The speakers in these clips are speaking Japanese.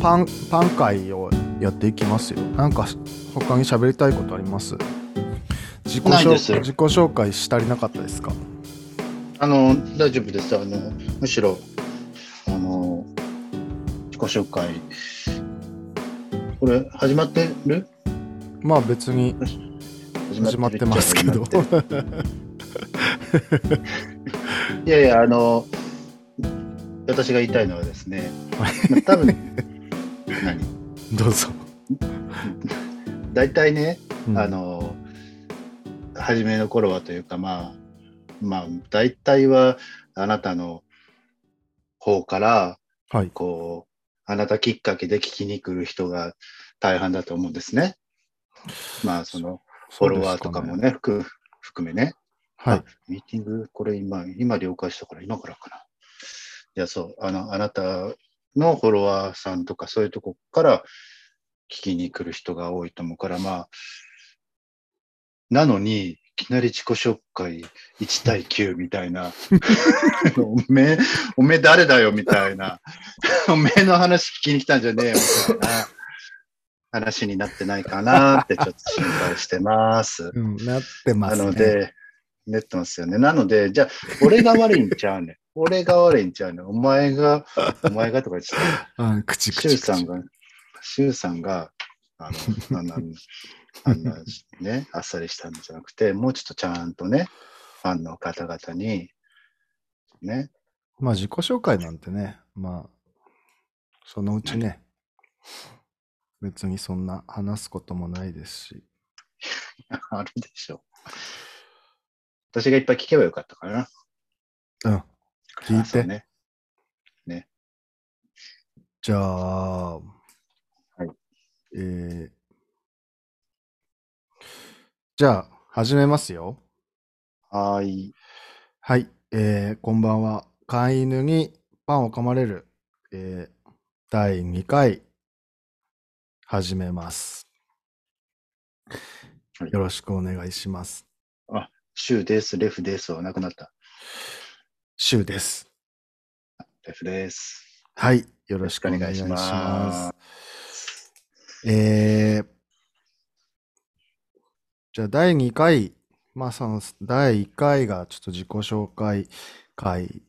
パンパン会をやっていきますよ。なんか他に喋りたいことあります？自己紹自己紹介し足りなかったですか？あの、大丈夫です。あの、むしろ、あの、自己紹介。これ、始まってる？まあ別に始まってますけど。いやいや、あの、私が言いたいのはですね、まあ、多分何 どうぞ、大体ね、うんあの、初めの頃はというか、まあ、まあ、大体はあなたの方から、はいこう、あなたきっかけで聞きに来る人が大半だと思うんですね。まあ、その、フォロワーとかもねね、含含めね。はいあミーティング、これ今、今了解したから今からかな。いや、そう、あの、あなたのフォロワーさんとかそういうとこから聞きに来る人が多いと思うから、まあ、なのに、いきなり自己紹介1対9みたいな、おめえ、おめえ誰だよみたいな、おめえの話聞きに来たんじゃねえよみたいな話になってないかなってちょっと心配してます。うん、なってまなすねので、なってますよね。なので、じゃあ、俺が悪いんちゃうねん。俺が悪いんちゃうねん。お前が、お前がとか言ってた。うん、口シュ口口ウさんが、シュウさんが、あの、あんな、あんなね、あっさりしたんじゃなくて、もうちょっとちゃんとね、ファンの方々に、ね、まあ自己紹介なんてねまあそのうちね別にそんな話すこともないですし あるでしょう。私がいっぱい聞けばよかったかな。うん聞いてあそうね。じゃあ、いえーじゃあ、始めますよ。はーい。はい、えーこんばんは。飼い犬にパンを噛まれる、えー第2回、始めます。はいよろしくお願いします。シュウです、レフですはなくなった。シュウです。レフです。はい、よろしくお願いします。まえー、じゃあ第2回、まあその第1回がちょっと自己紹介会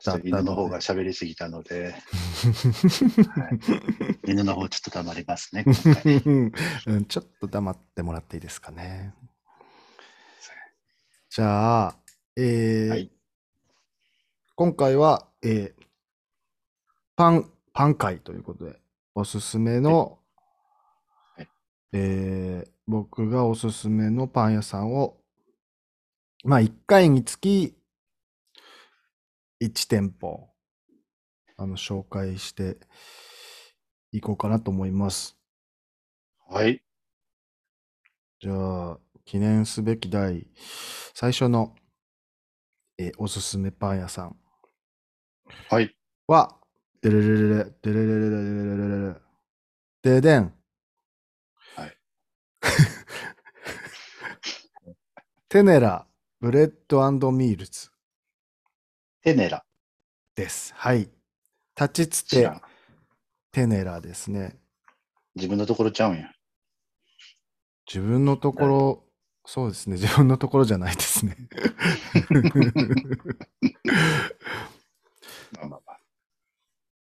ちょっと犬の方が喋りすぎたので、はい犬の方ちょっと黙りますね。うん、ちょっと黙ってもらっていいですかね。じゃあ、えーはい今回は、えーパン、パン会ということで、おすすめの、はいえー僕がおすすめのパン屋さんを、まあ、1回につき1店舗、あの、紹介していこうかなと思います。はい。じゃあ、記念すべき第最初の、えーおすすめパン屋さんはい。は、でれれれれ、でれれれれれれれれれれ、ででん。はい。テネラブレッドミールズテネラ。です。はい。立ちつて。テネラですね。自分のところちゃうんや。自分のところ、そうですね。自分のところじゃないですね。まあまあまあ。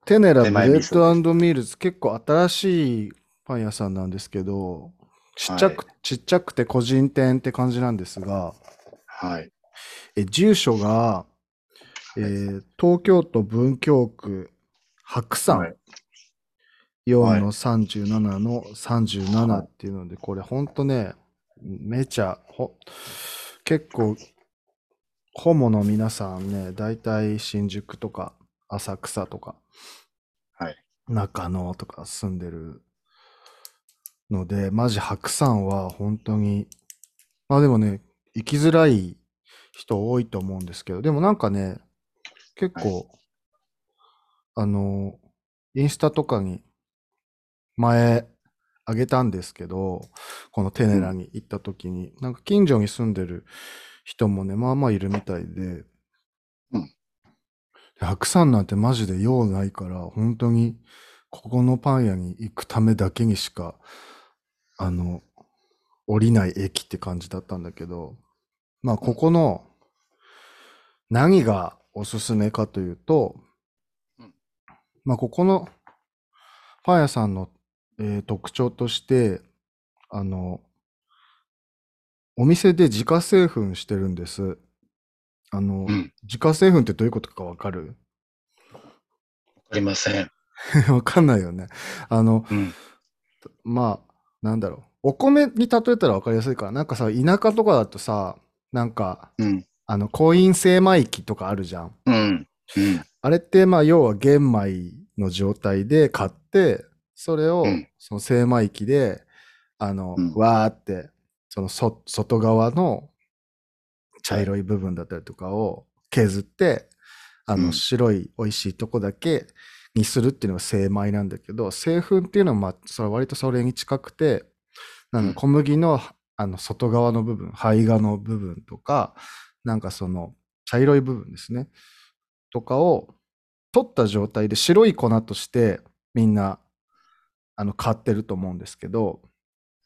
テネラブレッドミールズ結構新しいパン屋さんなんですけど、ちっちゃく、ちっちゃくて個人店って感じなんですが、はい。え住所が、えー東京都文京区白山、はい。4の37の37はいっていうので、これほんとね、めちゃ、ほ結構、ホモの皆さんね、大体新宿とか浅草とか、はい。中野とか住んでるので、マジ白山は本当に、まあでもね、行きづらい人多いと思うんですけど、でもなんかね、結構、あの、インスタとかに前あげたんですけど、このテネラに行った時に、なんか近所に住んでる人もね、まあまあいるみたいで、うん。白山なんてマジで用ないから、本当に、ここのパン屋に行くためだけにしか、あの、降りない駅って感じだったんだけど、まあ、ここの、何がおすすめかというとうん、まあ、ここのパン屋さんの、えー特徴として、あの、お店で自家製粉してるんです。あの、うん。自家製粉ってどういうことかわかる？わかりません。わかんないよね。あの、うん。まあ、なんだろう。お米に例えたらわかりやすいから、なんかさ、田舎とかだとさ、なんか、うん。あの、コイン精米機とかあるじゃん。うん。うん。あれって、まあ、要は玄米の状態で買って、それをうん、その精米機で、あの、うんわーって、そのそ外側の茶色い部分だったりとかを削って、あの、うん白い美味しいとこだけにするっていうのが精米なんだけど、製粉っていうのは、まあ、それ割とそれに近くて、なん小麦の、あの、外側の部分、胚芽の部分とか、なんかその、茶色い部分ですね。とかを取った状態で白い粉としてみんなあの買ってると思うんですけど、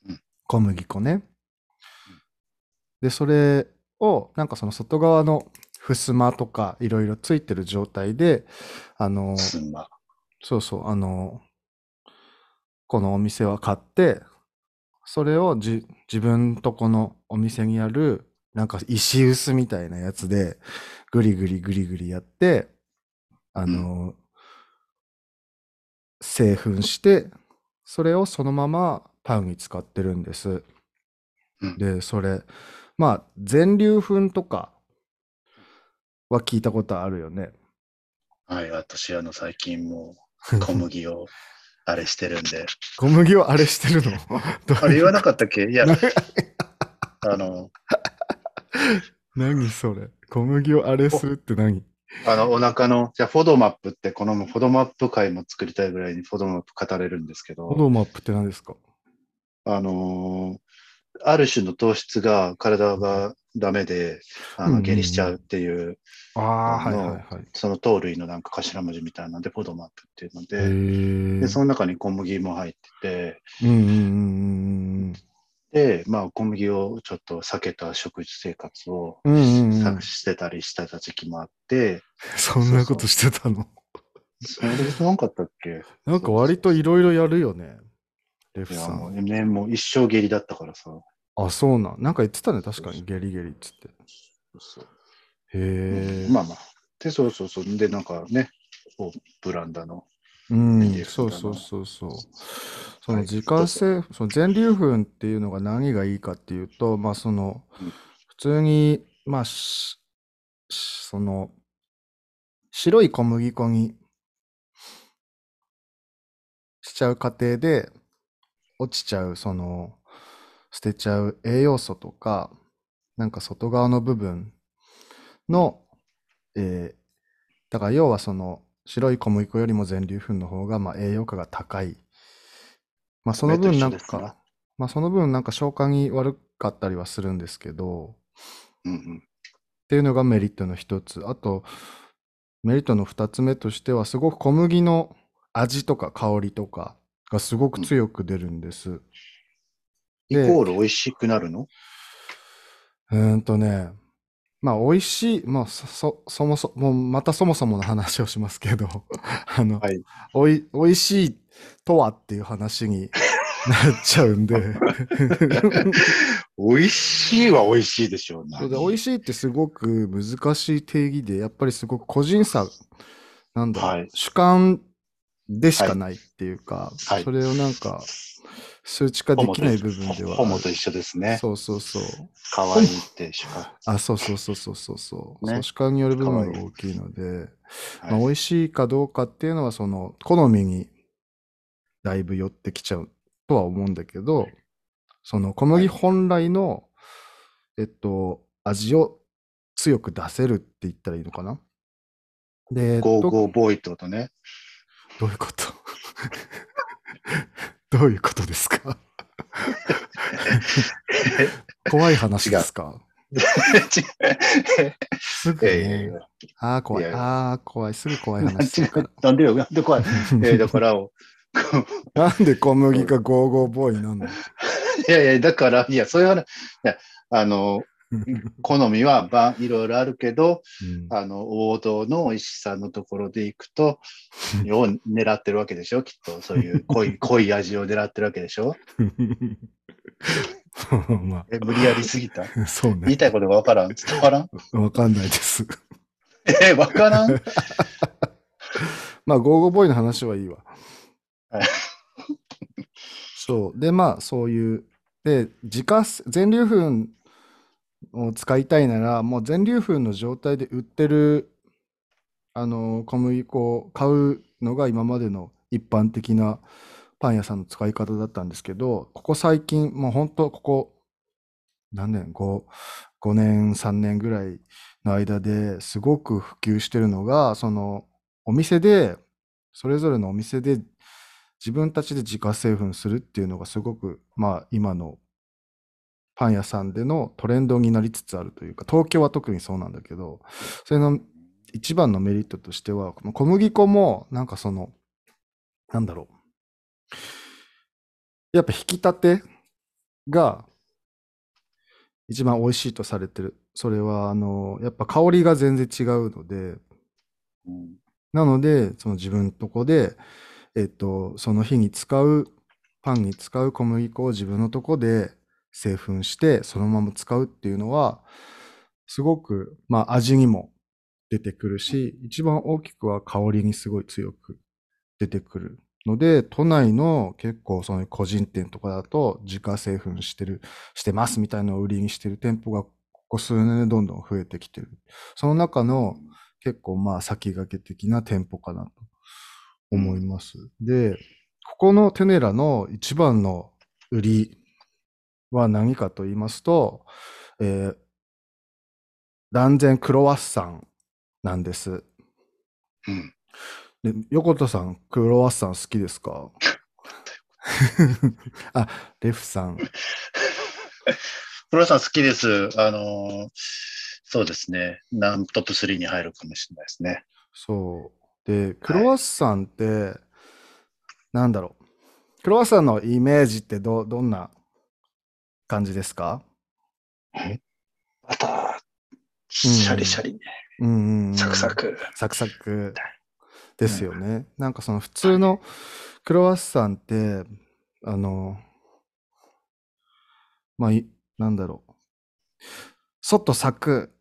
うん小麦粉ね。で、それをなんかその外側の襖とかいろいろついてる状態で、あの。そうそう、あの、このお店は買って、それをじ自分とこのお店にある、なんか石臼みたいなやつで、ぐりぐりぐりぐりやって、あの、製粉して、それをそのままパンに使ってるんです。うんで、それ、まあ、全粒粉とかは聞いたことあるよね。はい。私、あの、最近もう 小麦をあれしてるんで。小麦をあれしてるの？あれ言わなかったっけ？いや、な あの、何それ？小麦をあれするって何？あの、お腹の、じゃあ、フォドマップって、このフォドマップ会も作りたいぐらいにフォドマップ語れるんですけど、オドマップって何ですか？あのーある種の糖質が体がダメで、あの、下痢しちゃうっていう、ああ、はいはいはい。その糖類のなんか頭文字みたいなんで、フォドマップっていうのへで、え。で、その中に小麦も入ってて、うんうんうんうんで、まあ、小麦をちょっと避けた食事生活を。してたりしてた時期もあって、そんなことしてたの？それでなんかあったっけ？なんか割といろいろやるよね。レフさ。もうんね、もう一生下痢だったからさ。あ、そうなん。なんか言ってたね、確かに。ゲリゲリっつって。そうへえ。まあまあ。で、そうそうそう。で、なんかね、こうブランダの。うんそうそうそうそう。そのはい自家製、その全粒粉っていうのが何がいいかっていうと、まあそのうん、普通に、まあその、白い小麦粉にしちゃう過程で、落ちちゃう、その、捨てちゃう栄養素とか、なんか外側の部分の、えーだから要はその白い小麦粉よりも全粒粉の方がまあ栄養価が高い。まあその分なんか、まあその分なんか消化に悪かったりはするんですけど、うんうん。っていうのがメリットの一つ。あと、メリットの二つ目としては、すごく小麦の味とか香りとかがすごく強く出るんです。イでコール美味しくなるの？うーんとね、まあ、美味しい、まあ、そ、そ、そもそも、またそもそもの話をしますけど、あの、はい。おい、美味しいとはっていう話に なっちゃうんで、美味しいは美味しいでしょうな。そうで美味しいってすごく難しい定義で、やっぱりすごく個人差、なんだはい。主観でしかないっていうか、はいそれをなんか、数値化できない部分ではホモと一緒ですね。そうそうそう。可愛いって。あ、そうそうそうそうそうそう。ねそう主観による部分が大きいので、はいまあ、美味しいかどうかっていうのは、その、好みにだいぶ寄ってきちゃうとは思うんだけど、その小麦本来の、えっと、味を強く出せるって言ったらいいのかな？で、とゴーゴーボーイってことね。どういうこと？どういうことですか？怖い話ですか？すぐね。ああ、怖い。いやああ、怖い。すぐ怖い話するから。なんでよ、なんで怖い？えーだから、いなんで小麦がゴーゴーボーイなんだよ。やいや、だから、いや、そういう話、いや、あの、好みはばいろいろあるけど、うんあの、王道の石さんのところで行くと、を狙ってるわけでしょ？きっと、そういう 濃い、濃い味を狙ってるわけでしょ？まえ、無理やりすぎた？あ、そうね。言いたいことがわからん？伝わらん？わかんないです。え、わからん？まあ、ゴーゴーボーイの話はいいわはい。そう。で、まあ、そういう。で、自家す、全粒粉を使いたいなら、もう全粒粉の状態で売ってる、あの、小麦粉を買うのが今までの一般的なパン屋さんの使い方だったんですけど、ここ最近、もう本当、ここ、何年 ?5、5年、3年ぐらいの間ですごく普及してるのが、その、お店で、それぞれのお店で自分たちで自家製粉するっていうのがすごく、まあ今のパン屋さんでのトレンドになりつつあるというか、東京は特にそうなんだけど、それの一番のメリットとしては、小麦粉もなんかその、なんだろう。やっぱ引き立てが一番美味しいとされてる。それは、あの、やっぱ香りが全然違うので、なので、その自分のとこで、えっと、その日に使う、パンに使う小麦粉を自分のとこで製粉して、そのまま使うっていうのは、すごく、まあ味にも出てくるし、一番大きくは香りにすごい強く出てくるので、都内の結構その個人店とかだと自家製粉してる、してますみたいなのを売りにしてる店舗がここ数年でどんどん増えてきてる。その中の結構まあ先駆け的な店舗かなと思います。で、ここのテネラの一番の売りは何かと言いますと、えー断然クロワッサンなんです。うん。で、横田さん、クロワッサン好きですか？あ、レフさん。プロさん好きです。あのーそうですね。なんトップ3に入るかもしれないですね。そう。で、クロワッサンって、なんだろう。クロワッサンのイメージってど、どんな感じですか？バター、シャリシャリね。うんうんうん。サクサ。ク。サクサクですよね。なんかその普通のクロワッサンって、あの、まあ、いなんだろう。外サク、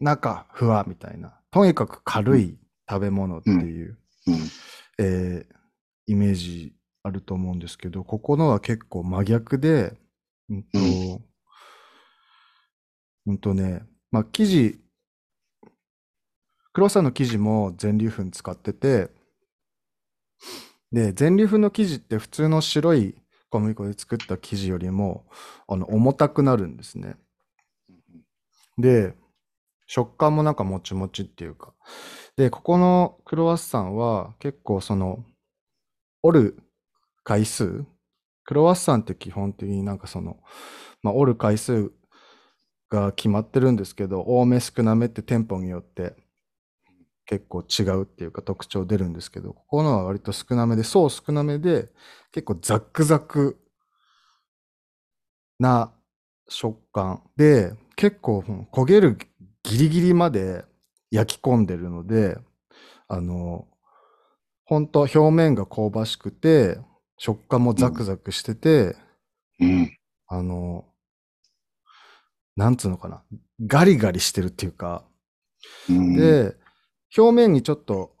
中ふわみたいな。とにかく軽い食べ物っていう、うん。えーイメージあると思うんですけど、ここのは結構真逆で、うんと、うんとね、まあ、生地、クロワッサンの生地も全粒粉使ってて、で、全粒粉の生地って普通の白い小麦粉で作った生地よりも、あの、重たくなるんですね。で、食感もなんかもちもちっていうか。で、ここのクロワッサンは結構その、折る回数クロワッサンって基本的になんかその、まあ、折る回数が決まってるんですけど、多め少なめって店舗によって結構違うっていうか特徴出るんですけど、ここのは割と少なめで、そう少なめで、結構ザックザクな食感で、結構焦げるギリギリまで焼き込んでるので、あの、本当表面が香ばしくて、食感もザクザクしてて、うん。あの、なんつうのかな、ガリガリしてるっていうか、うん、で、表面にちょっと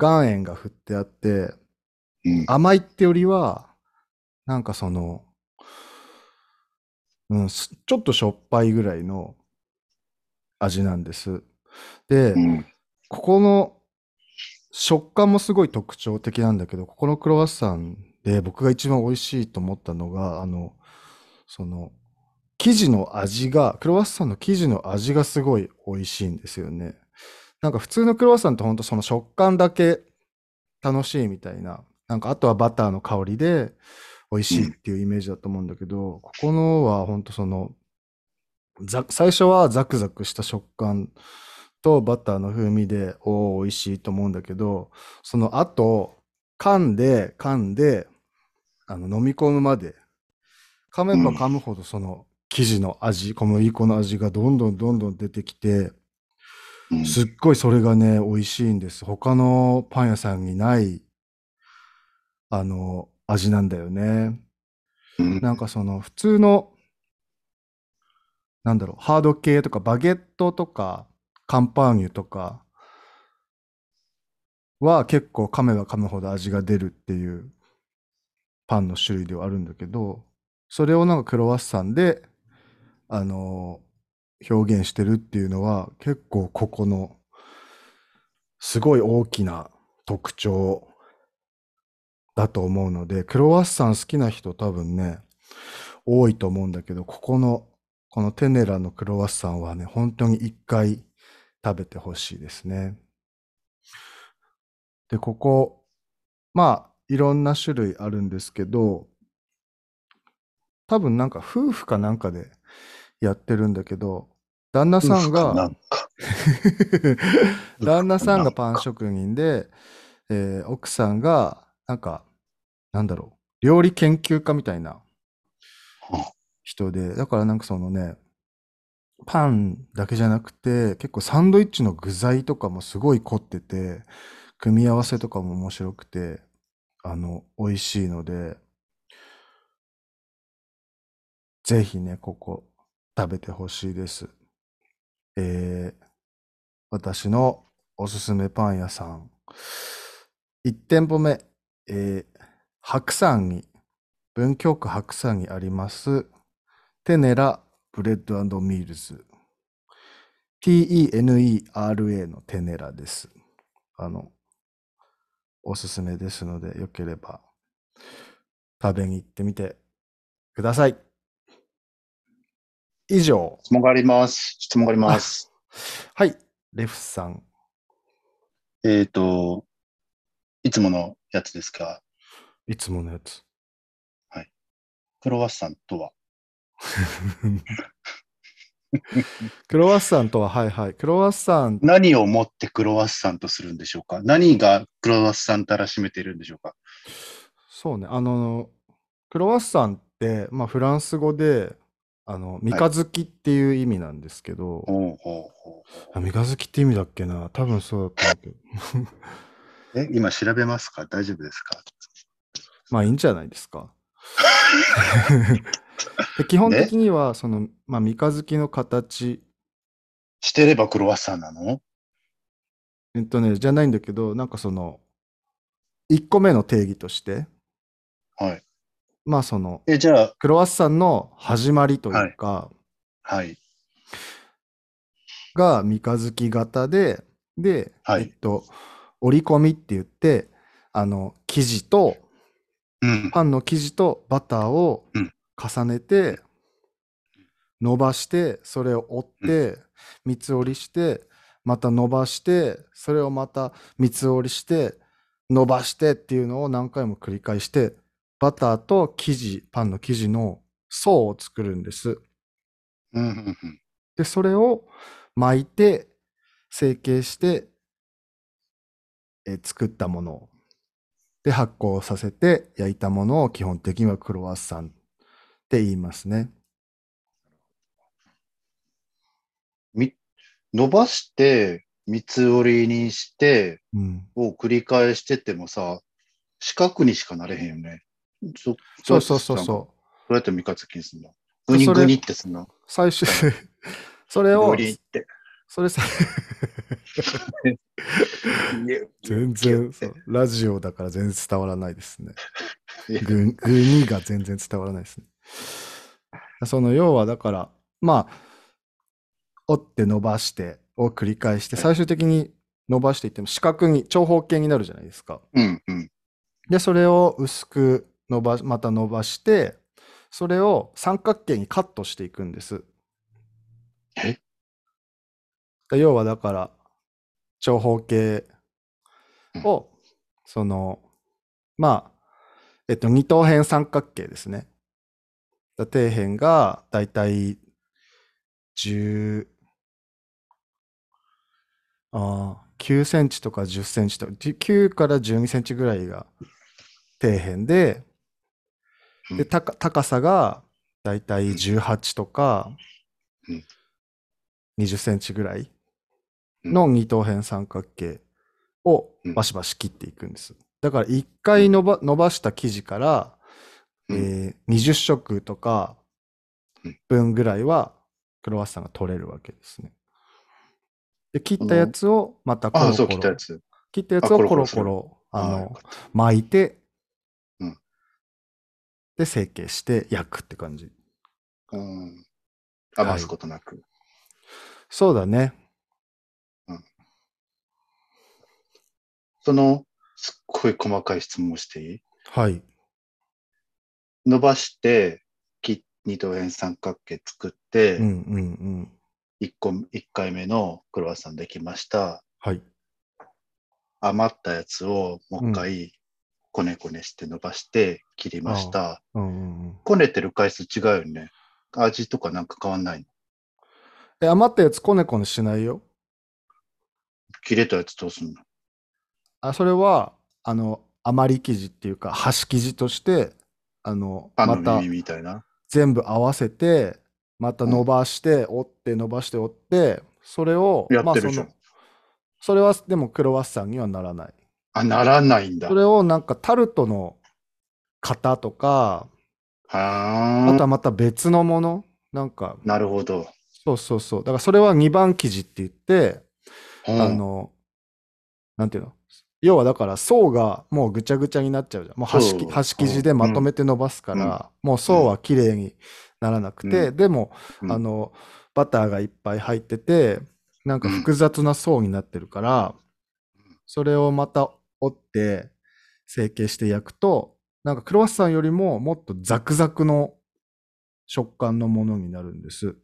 岩塩が振ってあって、うん、甘いってよりは、なんかその、うん、すちょっとしょっぱいぐらいの味なんです。で、うん。ここの食感もすごい特徴的なんだけど、ここのクロワッサンで僕が一番美味しいと思ったのが、あの、その、生地の味が、クロワッサンの生地の味がすごい美味しいんですよね。なんか普通のクロワッサンってほんとその食感だけ楽しいみたいな、なんかあとはバターの香りで美味しいっていうイメージだと思うんだけど、ここのはほんとその、最初はザクザクした食感とバターの風味で、おお、美味しいと思うんだけど、その後、噛んで、噛んで、あの飲み込むまで、噛めば噛むほどその生地の味、小麦粉の味がどんどんどんどん出てきて、うんすっごいそれがね、美味しいんです。他のパン屋さんにない、あの、味なんだよね。うんなんかその普通の、なんだろう、ハード系とかバゲットとかカンパーニュとかは結構噛めば噛むほど味が出るっていうパンの種類ではあるんだけど、それをなんかクロワッサンで、あの表現してるっていうのは結構ここのすごい大きな特徴だと思うので、クロワッサン好きな人多分ね、多いと思うんだけど、ここの、このテネラのクロワッサンはね、本当に一回食べてほしいですね。で、ここ、まあ、いろんな種類あるんですけど、多分なんか夫婦かなんかでやってるんだけど、旦那さんが、旦那さんがパン職人で、えー奥さんが、なんか、なんだろう、料理研究家みたいな人で、だからなんかそのね、パンだけじゃなくて、結構サンドイッチの具材とかもすごい凝ってて、組み合わせとかも面白くて、あの、美味しいので、ぜひね、ここ食べてほしいです。えー私のおすすめパン屋さん。1店舗目、えー白山に、文京区白山にあります、テネラブレッドミールズ。T-E-N-E-R-A のテネラです。あの、おすすめですので、よければ食べに行ってみてください。以上。質問があります。質問があります。はい。レフさん。えっと、いつものやつですか？いつものやつ。クロワッサンとは？クロワッサンとは、はいはい。クロワッサン、何をもってクロワッサンとするんでしょうか？何がクロワッサンたらしめているんでしょうか？そうね。あの、クロワッサンって、まあ、フランス語で、あの、三日月っていう意味なんですけど、ほうほうほうあ三日月って意味だっけな？多分そうだと思うけど。え、今調べますか？大丈夫ですか？まあいいんじゃないですか。で基本的には、その、まあ、三日月の形、してればクロワッサンなの？えっとね、じゃないんだけど、なんかその、1個目の定義として、はい。まあその、え、じゃあ、クロワッサンの始まりというか、はい。が三日月型で、で、はい。えっと、折り込みって言って、あの、生地と、うん。パンの生地とバターをうん重ねて、伸ばして、それを折って、三つ折りして、また伸ばして、それをまた三つ折りして、伸ばしてっていうのを何回も繰り返して、バターと生地、パンの生地の層を作るんです。で、それを巻いて、成形して、えー作ったものを。で、発酵させて焼いたものを基本的にはクロワッサンって言いますね。み伸ばして、三つ折りにして、うん。を繰り返してってもさ、四角にしかなれへんよね。そそうそうそうう。どそう。うやって三日月にすんの？ぐにそれぐにってすんの？最終、それを。それさ、全然ラジオだから全然伝わらないですね。グニが全然伝わらないですね。その要はだから、まあ、折って伸ばしてを繰り返して、はい最終的に伸ばしていっても四角に、長方形になるじゃないですか。うんうん。で、それを薄く伸ば、また伸ばして、それを三角形にカットしていくんです。え？で要はだから、長方形を、その、まあ、えっと、二等辺三角形ですね。だ底辺がだいたい10、ああ、9センチとか10センチとか、9から12センチぐらいが底辺で、で、うん。高高さがだいたい18とかうん。20センチぐらいうん。の二等辺三角形をうん。バシバシ切っていくんです。だから一回伸ば伸ばした生地から、うんえー20色とかうん分ぐらいはクロワッサンが取れるわけですね。で、切ったやつをまたコロああ、そう、コロ切ったや、つ。切ったやつをコロあコロあの巻いて、うんで、成形して焼くって感じ。うん。余すことなく。そうだね。その、すっごい細かい質問をしていい？はい。伸ばして、き二等辺三角形作って、うんうんうん。一個、一回目のクロワッサンできました。はい。余ったやつをもう一回、こねこねして伸ばして切りました。うんうんうん。こねてる回数違うよね。味とかなんか変わんないの？え、余ったやつこねこねしないよ。切れたやつどうすんの？あ、それは、あの、余り生地っていうか、端生地として、あの、また。全部合わせて、また伸ばして、折って伸ばして折って、それを、やってるじゃん。まあそのそれはでもクロワッサンにはならない。あ、ならないんだ。それをなんかタルトの型とか、あとはまた別のものなんか、なるほど。そうそうそう。だからそれは2番生地って言って、うんあの、なんていうの？要はだから層がもうぐちゃぐちゃになっちゃうじゃん。もう端そう。き端生地でまとめて伸ばすから、もう層は綺麗にならなくて、うん。でも、うん。あの、バターがいっぱい入ってて、なんか複雑な層になってるから、それをまた折って成形して焼くと、なんかクロワッサンよりももっとザクザクの食感のものになるんです。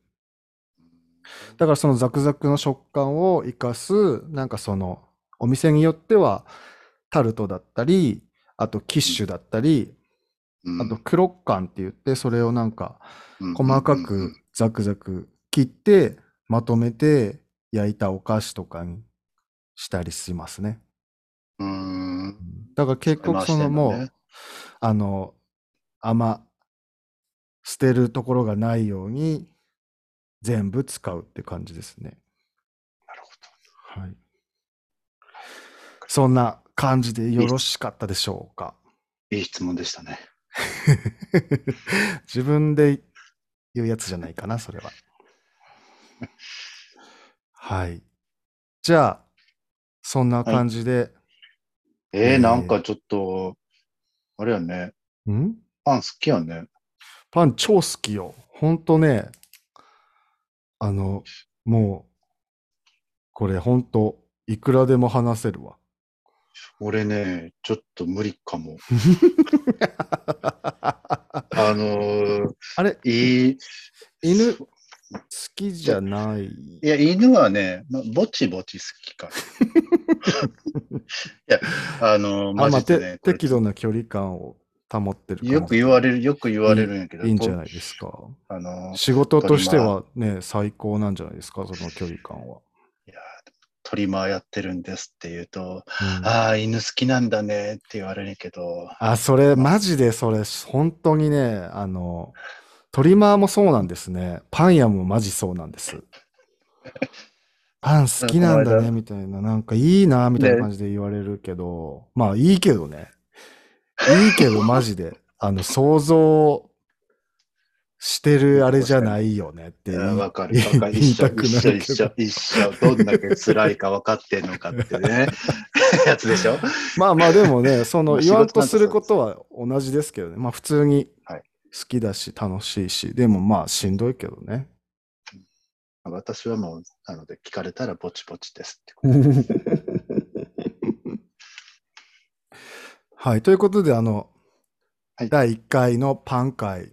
だからそのザクザクの食感を生かす、なんかそのお店によってはタルトだったり、あとキッシュだったり、うんあとクロッカンって言って、それをなんかうん細かくザクザク切って、まとめて焼いたお菓子とかにしたりしますね。うん。だから結局そのもう、あの、あんま捨てるところがないように全部使うって感じですね。なるほはい。そんな感じでよろしかったでしょうか？ど。いい質問でしたね。自分で言うやつじゃないかな、それは。はい。じゃあ、そんな感じで、えー、えーなんかちょっと、あれやね。ん？パン好きやね。パン超好きよ。ほんとね、あの、もう、これほんと、いくらでも話せるわ。俺ね、ちょっと無理かも。あのーあれ、いい、犬好きじゃない？いや、犬はね、まぼちぼち好きかな。いや、あのーあ、まあ、マジでねて、適度な距離感を保ってるよく言われる、よく言われるんやけど、いいんじゃないですか？あのー仕事としてはね、最高なんじゃないですか、その距離感は。トリマーやってるんですって言うと、うんああ、犬好きなんだねって言われるけど、あ、それ、マジでそれ、本当にね、あの、トリマーもそうなんですね。パン屋もマジそうなんです。パン好きなんだね、みたいな。なんかいいな、みたいな感じで言われるけど、まあいいけどね。いいけど、マジで。あの、想像してるあれじゃないよねってい言いやわかる、わかる。一緒、一緒、一緒、。一緒。どんだけ辛いか分かってんのかってね、やつでしょ？まあまあでもね、そのまあ言わんとすることは同じですけどね。まあ普通にはい好きだし楽しいし、でもまあしんどいけどね。私はもう、なので聞かれたらぼちぼちですってこと。はい。ということで、あの、はい第1回のパン会、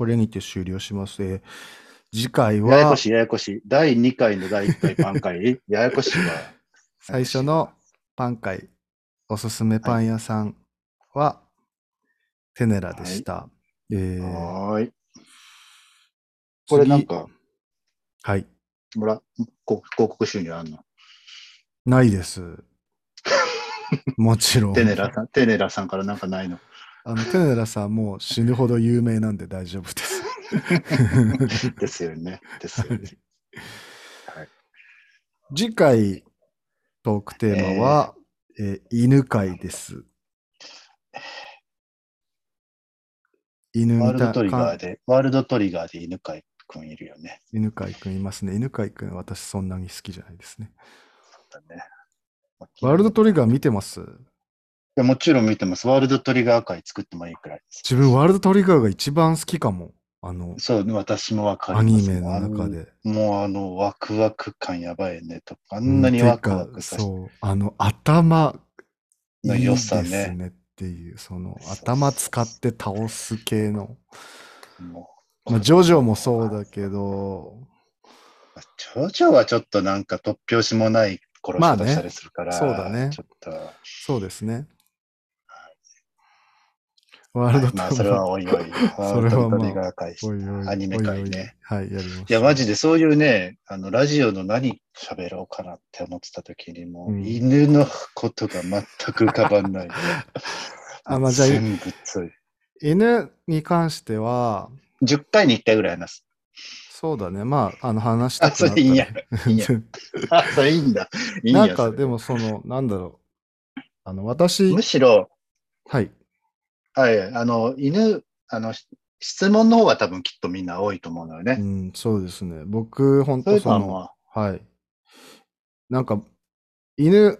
これにて終了します。えー次回はややこしい、ややこしい。第2回の第1回パン会、ややこしいわ。最初のパン会、おすすめパン屋さんは、テネラでした。えーはーい。これなんか、はい。もら、こ広告収入あんの？ないです。もちろん。テネラさん、テネラさんからなんかないの？あの、テネラさんもう死ぬほど有名なんで大丈夫です。ですよね。ですよね。次回トークテーマは、えー犬飼です。犬ワールドトリガーで、ワールドトリガーで犬飼くんいるよね。犬飼くんいますね。犬飼くん私そんなに好きじゃないですね。だねワールドトリガー見てます？いやもちろん見てます。ワールドトリガー会作ってもいいくらいです。自分ワールドトリガーが一番好きかも。あの、そう、私もわかアります。ニメの中で。もうあの、ワクワク感やばいねとか、あんなにワクワクさせて、そう、あの、頭の良さねねっていう、そのそうそう頭使って倒す系の。まあ、ジョジョもそうだけど、ジョジョはちょっとなんか突拍子もない殺しまあね方したりするから、そうだねちょっと、そうですね。ワールドトまあそれはおいおい、ワールドトリアニメ界ね。はい、やります。いや、マジでそういうね、あの、ラジオの何喋ろうかなって思ってた時にも、うん犬のことが全く浮かばんない。あまあじゃあ全部つい。犬に関しては、10回に1回ぐらい話す。そうだね。まあ、あの話したあ、くなったらそれいいんや。いいんや。あ、それいいんだ。いいんや。なんかそれでもその、なんだろう。あの、私む、しろ、はい。はい、あの、犬、あの、し質問の方が多分きっとみんな多いと思うのよね。うん、そうですね。僕、本当その、もはい。なんか、犬、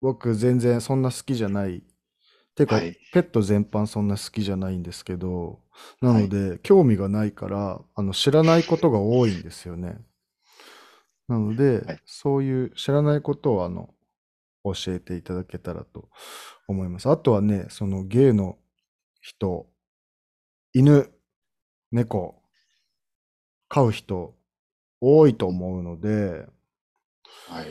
僕全然そんな好きじゃない。てか、はいペット全般そんな好きじゃないんですけど、なので、興味がないから、あの、知らないことが多いんですよね。なので、はいそういう知らないことを、あの、教えていただけたらと思います。あとはね、そのゲイの人、犬、猫、飼う人、多いと思うので、う、はい。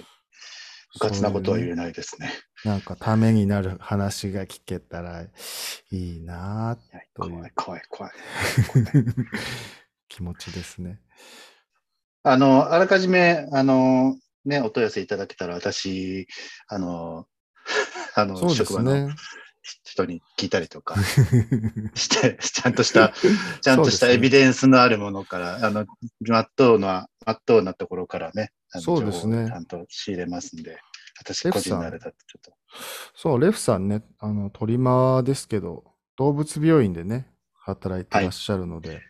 うかつなことは言えないですね。なんかためになる話が聞けたらいいなという怖い、怖い、怖い。気持ちですね。あの、あらかじめ、あの、ね、お問い合わせいただけたら、私、あの、あの、そうで職場の。人に聞いたりとか。して、ちゃんとした、ちゃんとしたエビデンスのあるものから、あの、まっとうな、まっとうなところからね、そうですね。ちゃんと仕入れますんで、私個人のあれだとちょっと、そう、レフさんね、あの、鳥間ですけど、動物病院でね、働いてらっしゃるので、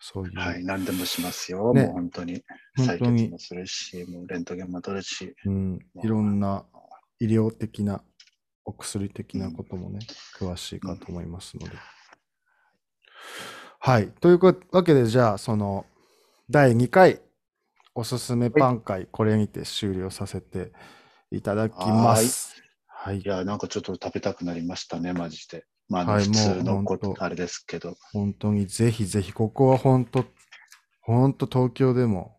そういう、はい、何でもしますよ、ね。もう本当に。本採血もするし、もうレントゲンも取るし、うん、いろんな医療的な、お薬的なこともね、詳しいかと思いますので。はい。というわけで、じゃあ、その、第2回、おすすめパン会、これにて終了させていただきます。はいい。や、なんかちょっと食べたくなりましたね、マジで。まあ、はい普通のこと、あれですけど。本当にぜひぜひ、ここは本当、本当東京でも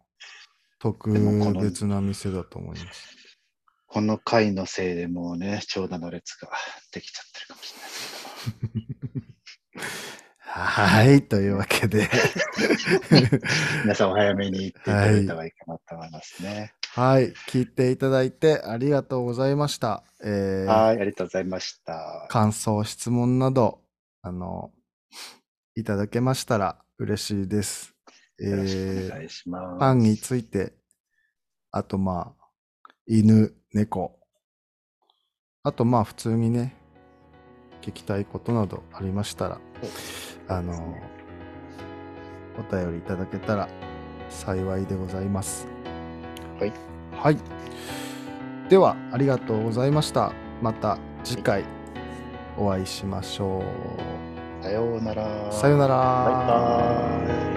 特別な店だと思います。この回のせいでもうね、長蛇の列ができちゃってるかもしれないですけども。はい。というわけで、皆さんお早めに行っていただいた方がいいかなと思いますね。はい。聞いていただいてありがとうございました。えーはい、ありがとうございました。感想、質問など、あの、いただけましたら嬉しいです。えよろしくおー願いします。パンについて、あとまあ、犬、猫、あとまあ普通にね、聞きたいことなどありましたら、あの、お便りいただけたら幸いでございます。はい。はい。では、ありがとうございました。また次回お会いしましょう。さようなら。さようなら。バイバーイ。